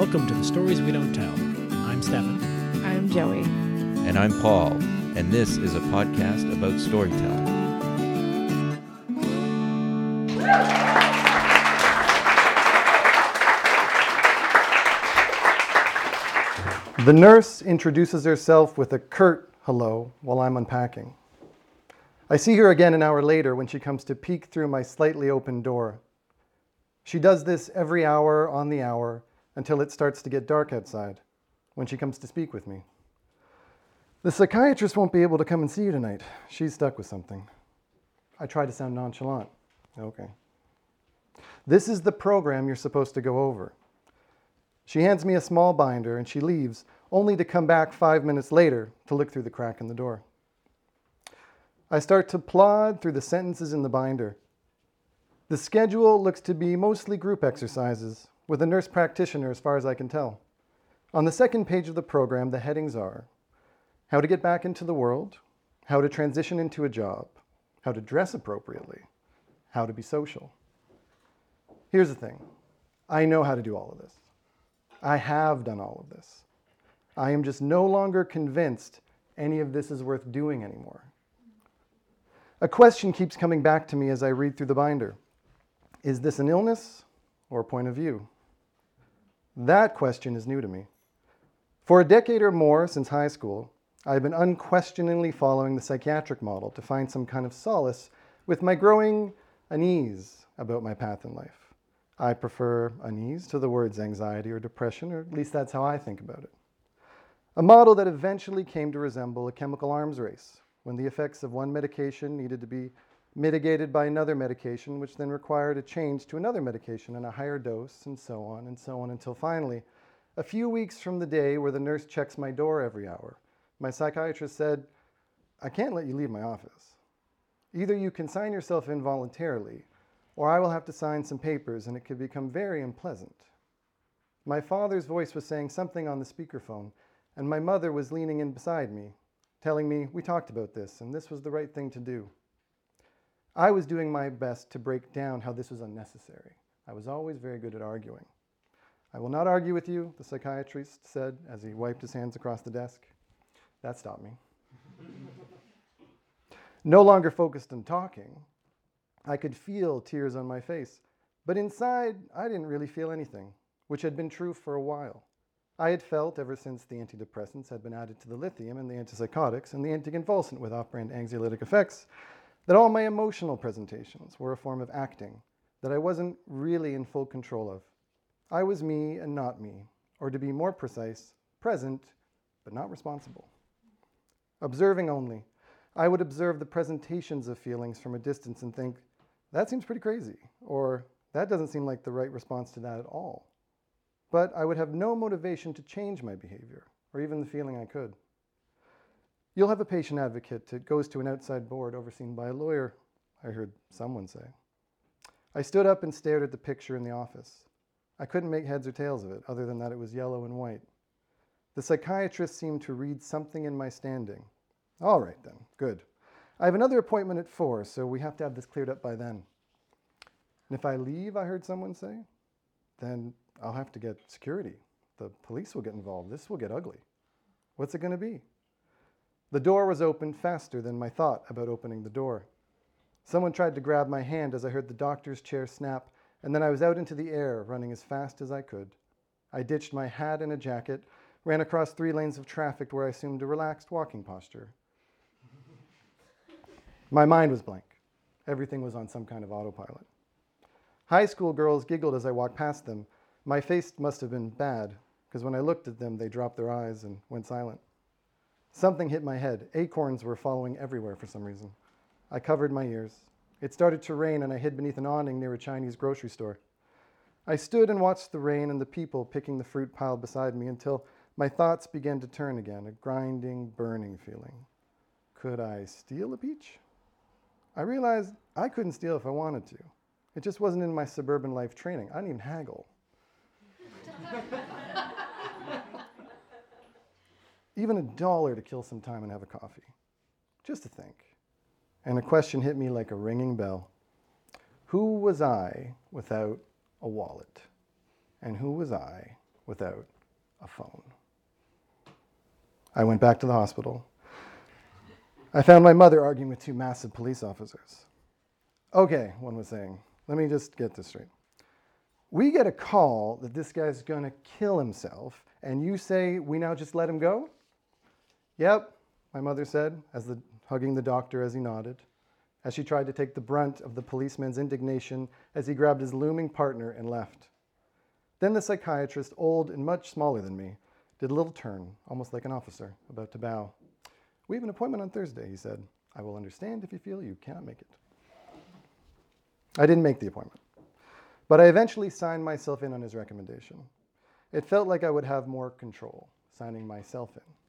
Welcome to the Stories We Don't Tell. I'm Stefan. I'm Joey. And I'm Paul, and this is a podcast about storytelling. The nurse introduces herself with a curt hello while I'm unpacking. I see her again an hour later when she comes to peek through my slightly open door. She does this every hour on the hour until it starts to get dark outside when she comes to speak with me. The psychiatrist won't be able to come and see you tonight. She's stuck with something. I try to sound nonchalant. Okay. This is the program you're supposed to go over. She hands me a small binder and she leaves, only to come back five minutes later to look through the crack in the door. I start to plod through the sentences in the binder. The schedule looks to be mostly group exercises, with a nurse practitioner as far as I can tell. On the second page of the program, the headings are how to get back into the world, how to transition into a job, how to dress appropriately, how to be social. Here's the thing I know how to do all of this. I have done all of this. I am just no longer convinced any of this is worth doing anymore. A question keeps coming back to me as I read through the binder Is this an illness or a point of view? That question is new to me. For a decade or more since high school, I've been unquestioningly following the psychiatric model to find some kind of solace with my growing unease about my path in life. I prefer unease to the words anxiety or depression, or at least that's how I think about it. A model that eventually came to resemble a chemical arms race, when the effects of one medication needed to be mitigated by another medication, which then required a change to another medication and a higher dose, and so on and so on, until finally, a few weeks from the day where the nurse checks my door every hour, my psychiatrist said, I can't let you leave my office. Either you can sign yourself involuntarily, or I will have to sign some papers and it could become very unpleasant. My father's voice was saying something on the speakerphone, and my mother was leaning in beside me, telling me we talked about this and this was the right thing to do. I was doing my best to break down how this was unnecessary. I was always very good at arguing. I will not argue with you, the psychiatrist said as he wiped his hands across the desk. That stopped me. no longer focused on talking, I could feel tears on my face, but inside I didn't really feel anything, which had been true for a while. I had felt ever since the antidepressants had been added to the lithium and the antipsychotics and the anticonvulsant with off brand anxiolytic effects that all my emotional presentations were a form of acting that I wasn't really in full control of. I was me and not me, or to be more precise, present but not responsible. Observing only, I would observe the presentations of feelings from a distance and think, that seems pretty crazy, or that doesn't seem like the right response to that at all. But I would have no motivation to change my behavior, or even the feeling I could. You'll have a patient advocate that goes to an outside board overseen by a lawyer, I heard someone say. I stood up and stared at the picture in the office. I couldn't make heads or tails of it, other than that it was yellow and white. The psychiatrist seemed to read something in my standing. All right, then, good. I have another appointment at four, so we have to have this cleared up by then. And if I leave, I heard someone say, then I'll have to get security. The police will get involved. This will get ugly. What's it going to be? The door was opened faster than my thought about opening the door. Someone tried to grab my hand as I heard the doctor's chair snap, and then I was out into the air, running as fast as I could. I ditched my hat and a jacket, ran across three lanes of traffic where I assumed a relaxed walking posture. my mind was blank. Everything was on some kind of autopilot. High school girls giggled as I walked past them. My face must have been bad, because when I looked at them, they dropped their eyes and went silent. Something hit my head. Acorns were following everywhere for some reason. I covered my ears. It started to rain, and I hid beneath an awning near a Chinese grocery store. I stood and watched the rain and the people picking the fruit piled beside me until my thoughts began to turn again, a grinding, burning feeling. Could I steal a peach? I realized I couldn't steal if I wanted to. It just wasn't in my suburban life training. I didn't even haggle. even a dollar to kill some time and have a coffee. Just to think. And a question hit me like a ringing bell. Who was I without a wallet? And who was I without a phone. I went back to the hospital. I found my mother arguing with two massive police officers. Okay, one was saying, let me just get this straight. We get a call that this guy's to kill himself, and you say we now just let him go? Yep, my mother said, as the, hugging the doctor as he nodded, as she tried to take the brunt of the policeman's indignation as he grabbed his looming partner and left. Then the psychiatrist, old and much smaller than me, did a little turn, almost like an officer, about to bow. We have an appointment on Thursday, he said. I will understand if you feel you cannot make it. I didn't make the appointment, but I eventually signed myself in on his recommendation. It felt like I would have more control, signing myself in.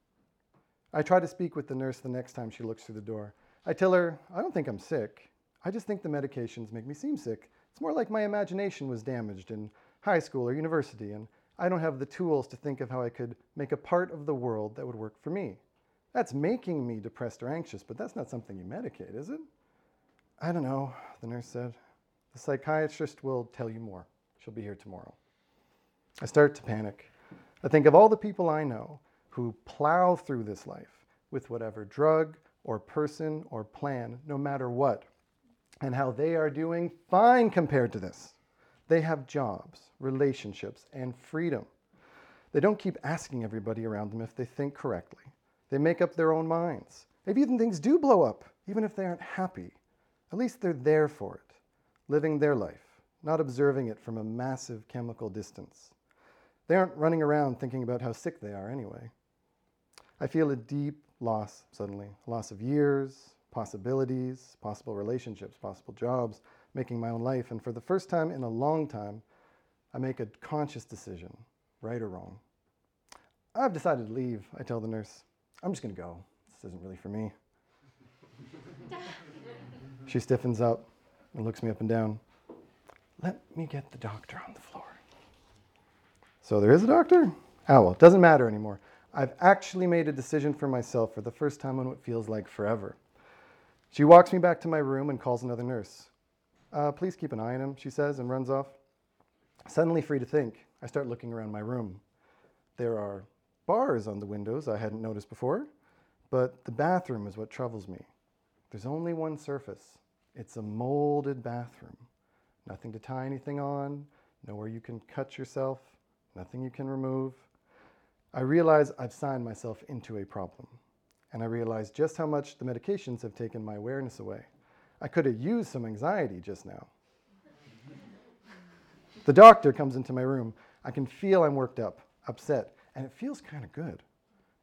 I try to speak with the nurse the next time she looks through the door. I tell her, I don't think I'm sick. I just think the medications make me seem sick. It's more like my imagination was damaged in high school or university, and I don't have the tools to think of how I could make a part of the world that would work for me. That's making me depressed or anxious, but that's not something you medicate, is it? I don't know, the nurse said. The psychiatrist will tell you more. She'll be here tomorrow. I start to panic. I think of all the people I know who plow through this life with whatever drug or person or plan, no matter what, and how they are doing fine compared to this. They have jobs, relationships, and freedom. They don't keep asking everybody around them if they think correctly. They make up their own minds. Maybe even things do blow up, even if they aren't happy. At least they're there for it, living their life, not observing it from a massive chemical distance. They aren't running around thinking about how sick they are anyway. I feel a deep loss suddenly loss of years, possibilities, possible relationships, possible jobs, making my own life. And for the first time in a long time, I make a conscious decision, right or wrong. I've decided to leave, I tell the nurse. I'm just going to go. This isn't really for me. she stiffens up and looks me up and down. Let me get the doctor on the floor. So there is a doctor? Oh, well, it doesn't matter anymore. I've actually made a decision for myself for the first time in what feels like forever. She walks me back to my room and calls another nurse. Uh, please keep an eye on him, she says, and runs off. Suddenly free to think, I start looking around my room. There are bars on the windows I hadn't noticed before, but the bathroom is what troubles me. There's only one surface it's a molded bathroom. Nothing to tie anything on, nowhere you can cut yourself, nothing you can remove. I realize I've signed myself into a problem, and I realize just how much the medications have taken my awareness away. I could have used some anxiety just now. the doctor comes into my room. I can feel I'm worked up, upset, and it feels kind of good.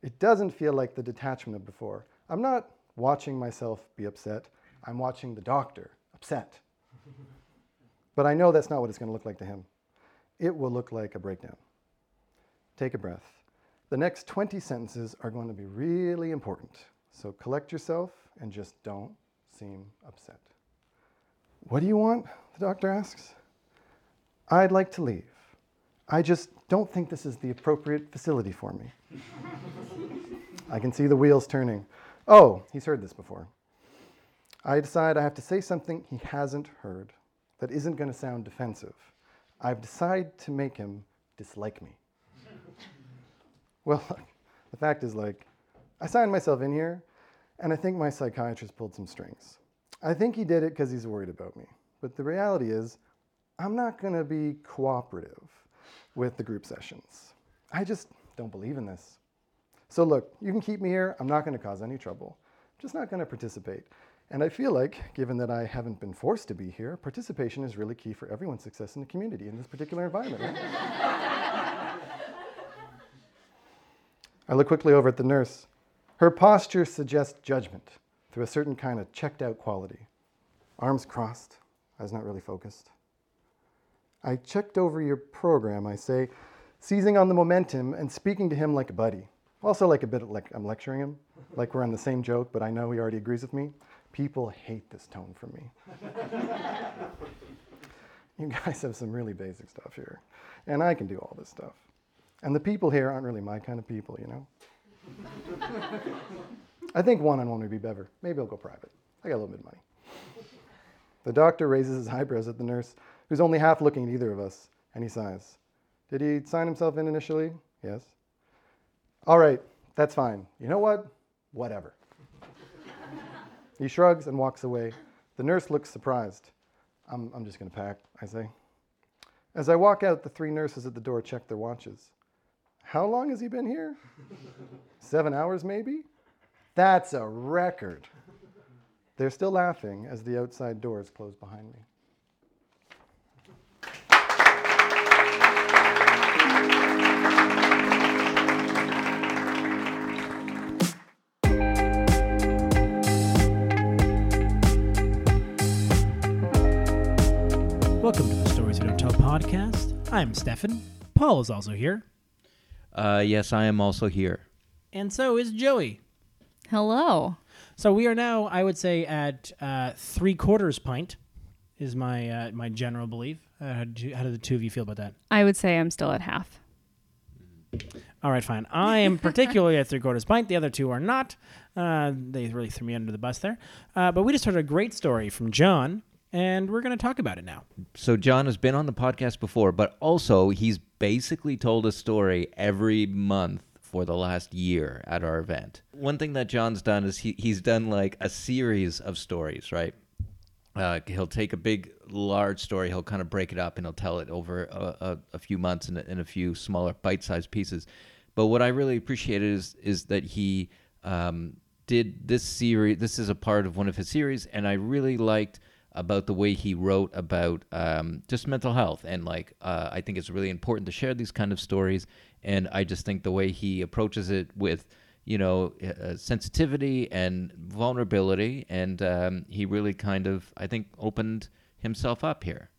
It doesn't feel like the detachment of before. I'm not watching myself be upset, I'm watching the doctor upset. but I know that's not what it's going to look like to him. It will look like a breakdown. Take a breath. The next 20 sentences are going to be really important. So collect yourself and just don't seem upset. What do you want? The doctor asks. I'd like to leave. I just don't think this is the appropriate facility for me. I can see the wheels turning. Oh, he's heard this before. I decide I have to say something he hasn't heard that isn't going to sound defensive. I've decided to make him dislike me. Well, the fact is, like, I signed myself in here, and I think my psychiatrist pulled some strings. I think he did it because he's worried about me. But the reality is, I'm not going to be cooperative with the group sessions. I just don't believe in this. So, look, you can keep me here. I'm not going to cause any trouble. I'm just not going to participate. And I feel like, given that I haven't been forced to be here, participation is really key for everyone's success in the community in this particular environment. Right? I look quickly over at the nurse. Her posture suggests judgment through a certain kind of checked out quality. Arms crossed, eyes not really focused. I checked over your program, I say, seizing on the momentum and speaking to him like a buddy. Also, like a bit like I'm lecturing him, like we're on the same joke, but I know he already agrees with me. People hate this tone from me. you guys have some really basic stuff here, and I can do all this stuff. And the people here aren't really my kind of people, you know? I think one on one would be better. Maybe I'll go private. I got a little bit of money. The doctor raises his eyebrows at the nurse, who's only half looking at either of us, and he sighs. Did he sign himself in initially? Yes. All right, that's fine. You know what? Whatever. he shrugs and walks away. The nurse looks surprised. I'm, I'm just going to pack, I say. As I walk out, the three nurses at the door check their watches. How long has he been here? Seven hours, maybe? That's a record. They're still laughing as the outside doors close behind me. Welcome to the Stories We Don't Tell podcast. I'm Stefan. Paul is also here. Uh, yes, I am also here. And so is Joey. Hello. So we are now, I would say, at uh, three quarters pint, is my uh, my general belief. Uh, how, do you, how do the two of you feel about that? I would say I'm still at half. All right, fine. I am particularly at three quarters pint. The other two are not. Uh, they really threw me under the bus there. Uh, but we just heard a great story from John, and we're going to talk about it now. So John has been on the podcast before, but also he's basically told a story every month for the last year at our event. One thing that John's done is he, he's done like a series of stories, right? Uh, he'll take a big, large story, he'll kind of break it up, and he'll tell it over a, a, a few months in a, in a few smaller, bite-sized pieces. But what I really appreciated is is that he um, did this series. This is a part of one of his series, and I really liked about the way he wrote about um, just mental health. And like uh, I think it's really important to share these kind of stories. And I just think the way he approaches it with you know uh, sensitivity and vulnerability. And um, he really kind of I think opened himself up here.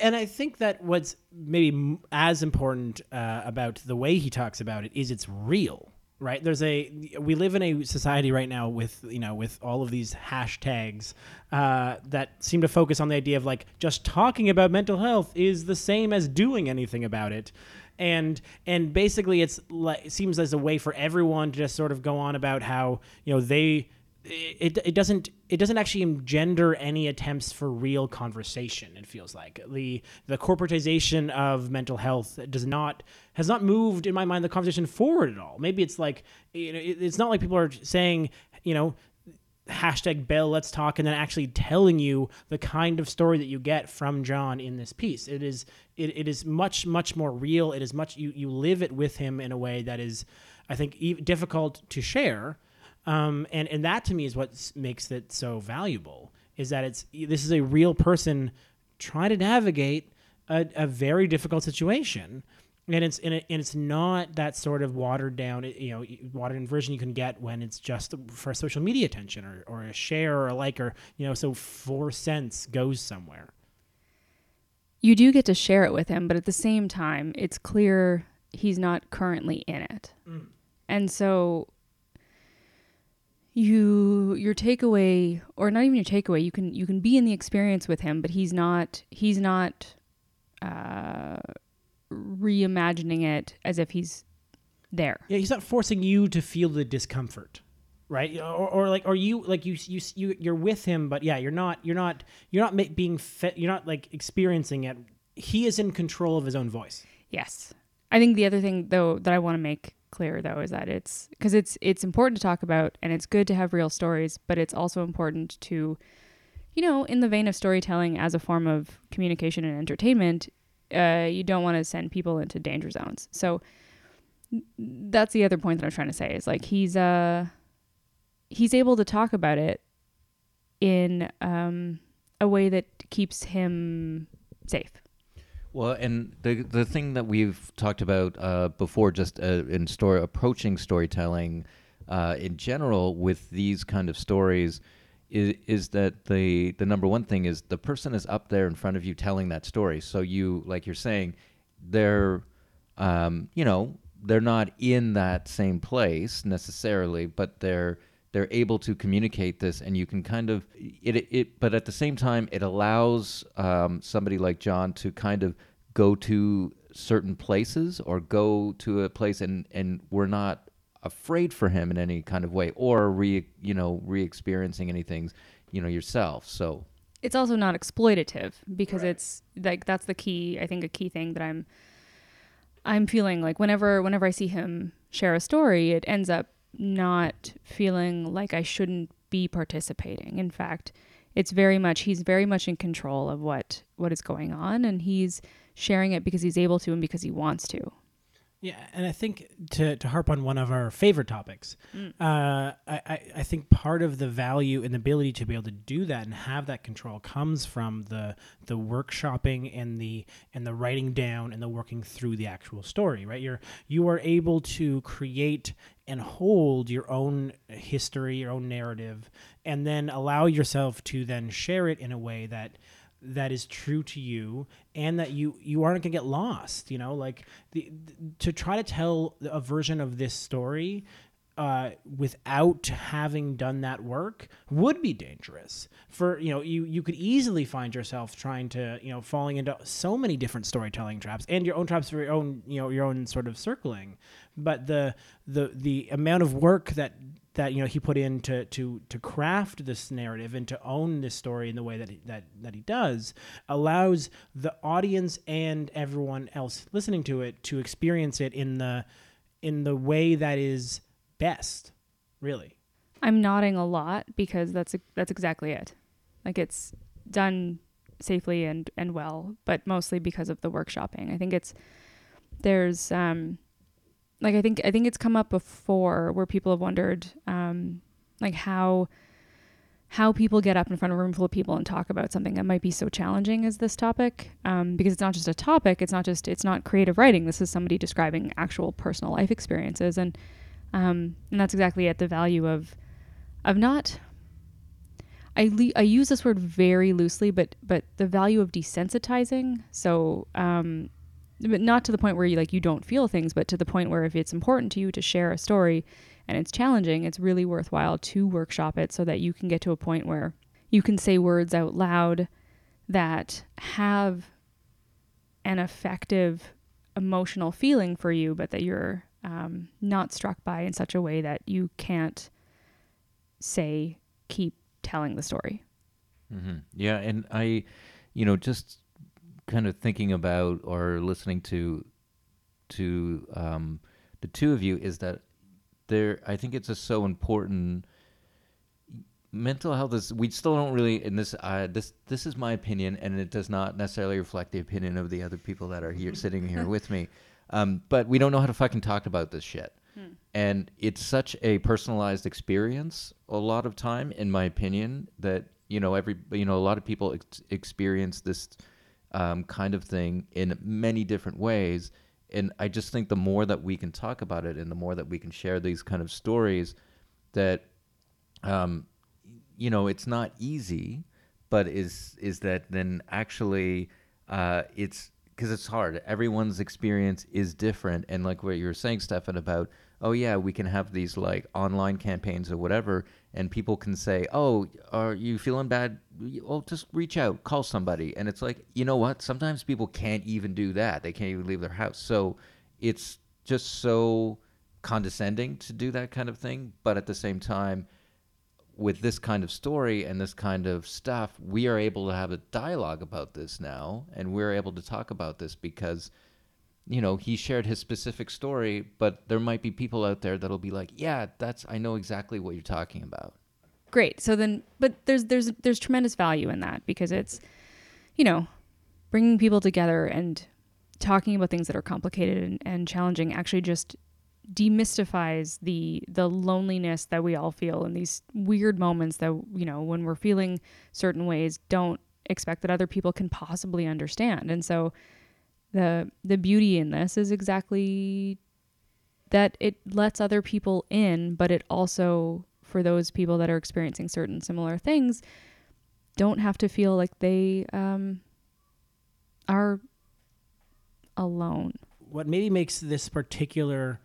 And I think that what's maybe as important uh, about the way he talks about it is it's real, right? There's a we live in a society right now with you know with all of these hashtags uh, that seem to focus on the idea of like just talking about mental health is the same as doing anything about it. And and basically, it's like it seems as a way for everyone to just sort of go on about how you know they it, it doesn't it doesn't actually engender any attempts for real conversation it feels like the the corporatization of mental health does not has not moved in my mind the conversation forward at all maybe it's like you know it, it's not like people are saying you know hashtag Bell, let's talk, and then actually telling you the kind of story that you get from John in this piece. It is it, it is much much more real. It is much you you live it with him in a way that is, I think, e- difficult to share, um, and and that to me is what makes it so valuable. Is that it's this is a real person trying to navigate a, a very difficult situation and it's and, it, and it's not that sort of watered down you know watered down version you can get when it's just for social media attention or, or a share or a like or you know so four cents goes somewhere You do get to share it with him, but at the same time, it's clear he's not currently in it. And so you your takeaway or not even your takeaway, you can you can be in the experience with him, but he's not he's not uh reimagining it as if he's there. yeah he's not forcing you to feel the discomfort right or, or like or you like you you you you're with him but yeah you're not you're not you're not being fe- you're not like experiencing it he is in control of his own voice Yes. I think the other thing though that I want to make clear though is that it's cuz it's it's important to talk about and it's good to have real stories, but it's also important to you know, in the vein of storytelling as a form of communication and entertainment, uh, you don't want to send people into danger zones. So that's the other point that I'm trying to say is like he's uh he's able to talk about it in um a way that keeps him safe. Well, and the the thing that we've talked about uh, before, just uh, in story approaching storytelling uh, in general with these kind of stories, is is that the the number one thing is the person is up there in front of you telling that story. So you, like you're saying, they're, um, you know, they're not in that same place necessarily, but they're they're able to communicate this and you can kind of it, it but at the same time it allows um, somebody like john to kind of go to certain places or go to a place and and we're not afraid for him in any kind of way or re you know re-experiencing anything you know yourself. So it's also not exploitative because it's like that's the key i think a key thing that i'm I'm feeling like whenever whenever I see him share a story, it ends up not feeling like I shouldn't be participating. In fact, it's very much he's very much in control of what what is going on and he's sharing it because he's able to and because he wants to. Yeah, and I think to, to harp on one of our favorite topics, Mm. uh, I, I- I think part of the value and the ability to be able to do that and have that control comes from the the workshopping and the and the writing down and the working through the actual story. Right, you're you are able to create and hold your own history, your own narrative, and then allow yourself to then share it in a way that that is true to you and that you you aren't going to get lost you know? Like the, to try to tell a version of this story uh, without having done that work would be dangerous for you know you you could easily find yourself trying to you know falling into so many different storytelling traps and your own traps for your own you know your own sort of circling. But the the the amount of work that that you know he put in to to to craft this narrative and to own this story in the way that he, that that he does allows the audience and everyone else listening to it to experience it in the in the way that is best really I'm nodding a lot because that's that's exactly it. Like it's done safely and and well, but mostly because of the workshopping. I think it's there's um like I think I think it's come up before where people have wondered um like how how people get up in front of a room full of people and talk about something that might be so challenging as this topic. Um, because it's not just a topic it's not just it's not creative writing. This is somebody describing actual personal life experiences. And um, and that's exactly at the value of of not I, le- I use this word very loosely but but the value of desensitizing. So um, but not to the point where you like you don't feel things but to the point where if it's important to you to share a story and it's challenging it's really worthwhile to workshop it so that you can get to a point where you can say words out loud that have an effective emotional feeling for you but that you're um, not struck by in such a way that you can't say keep telling the story Mm-hmm. Yeah, and I, you know, just kind of thinking about or listening to to um, the two of you is that there. I think it's just so important. Mental health is. We still don't really. in this. Uh, this. This is my opinion, and it does not necessarily reflect the opinion of the other people that are here sitting here with me. Um, but we don't know how to fucking talk about this shit and it's such a personalized experience a lot of time in my opinion that you know every you know a lot of people ex- experience this um, kind of thing in many different ways. And i just think the more that we can talk about it and the more that we can share these kind of stories that um, you know it's not easy but is is that then actually uh, it's because it's hard. Everyone's experience is different. And like what you were saying stefan about oh yeah we can have these like online campaigns or whatever and people can say oh are you feeling bad? Well just reach out call somebody. And it's like you know what? Sometimes people can't even do that. They can't even leave their house. So it's just so condescending to do that kind of thing. But at the same time with this kind of story and this kind of stuff, we are able to have a dialogue about this now, and we're able to talk about this because, you know, he shared his specific story, but there might be people out there that'll be like, "Yeah, that's I know exactly what you're talking about." great so then but there's there's there's tremendous value in that because it's you know bringing people together and talking about things that are complicated and, and challenging actually just demystifies the the loneliness that we all feel in these weird moments that you know when we're feeling certain ways don't expect that other people can possibly understand and so the the beauty in this is exactly that it lets other people in but it also for those people that are experiencing certain similar things don't have to feel like they um, are alone. What maybe makes this particular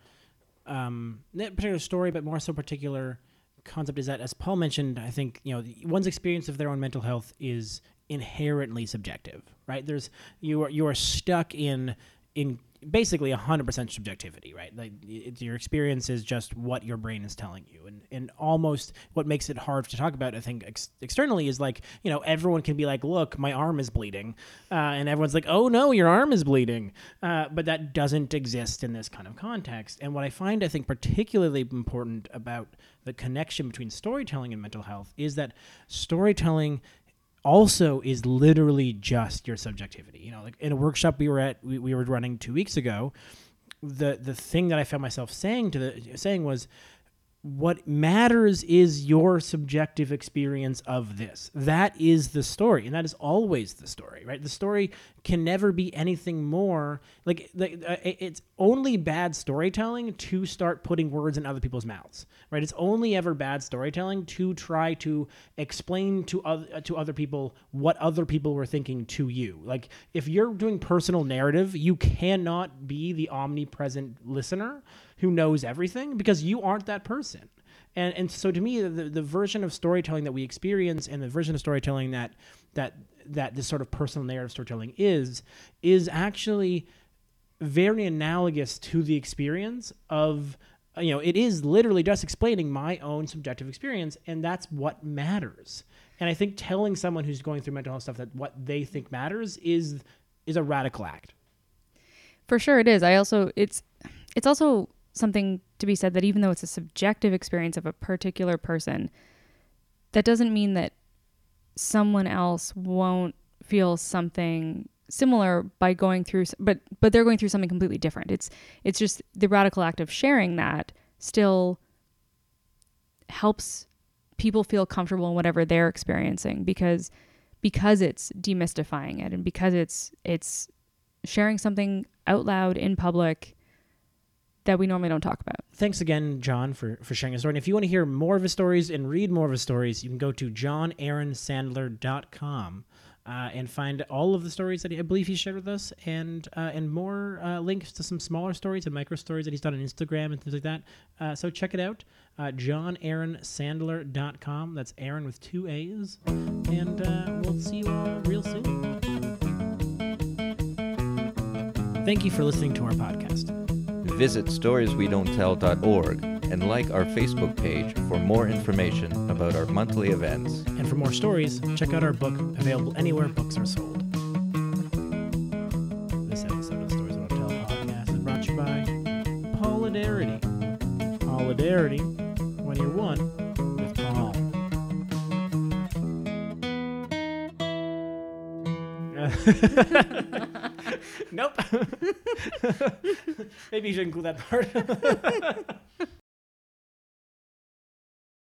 um, not particular story, but more so particular concept is that, as Paul mentioned, I think you know one's experience of their own mental health is inherently subjective, right? There's you are you are stuck in in basically 100% subjectivity, right? Like your experience is just what your brain is telling you. And, and almost what makes it hard to talk about, I think, ex- externally is like, you know, everyone can be like, look, my arm is bleeding. Uh, and everyone's like, oh no, your arm is bleeding. Uh, but that doesn't exist in this kind of context. And what I find, I think, particularly important about the connection between storytelling and mental health is that storytelling also is literally just your subjectivity. You know, like in a workshop we were at, we, we were running two weeks ago. The the thing that I found myself saying to the saying was, what matters is your subjective experience of this. That is the story, and that is always the story, right? The story can never be anything more like, like uh, it's only bad storytelling to start putting words in other people's mouths, right? It's only ever bad storytelling to try to explain to other to other people what other people were thinking to you. Like if you're doing personal narrative, you cannot be the omnipresent listener who knows everything because you aren't that person. And and so to me, the, the version of storytelling that we experience and the version of storytelling that that that this sort of personal narrative storytelling is is actually very analogous to the experience of you know it is literally just explaining my own subjective experience and that's what matters. And i think telling someone who's going through mental health stuff that what they think matters is is a radical act. For sure it is. I also it's it's also something to be said that even though it's a subjective experience of a particular person, that doesn't mean that someone else won't feel something similar by going through but but they're going through something completely different. It's it's just the radical act of sharing that still helps people feel comfortable in whatever they're experiencing because because it's demystifying it and because it's it's sharing something out loud in public that we normally don't talk about. Thanks again, John, for, for sharing his story. And if you want to hear more of his stories and read more of his stories, you can go to johnaaronsandler.com uh, and find all of the stories that he, I believe he shared with us and uh, and more uh, links to some smaller stories and micro stories that he's done on Instagram and things like that. Uh, so check it out, uh, johnaaronsandler.com. That's Aaron with two A's. And uh, we'll see you all real soon. Thank you for listening to our podcast visit storieswedon'ttell.org and like our Facebook page for more information about our monthly events. And for more stories, check out our book, available anywhere books are sold. This episode of Stories We Don't Tell podcast is brought to you by Paulidarity. Paulidarity, when you're one with Paul. nope. Maybe you should include that part.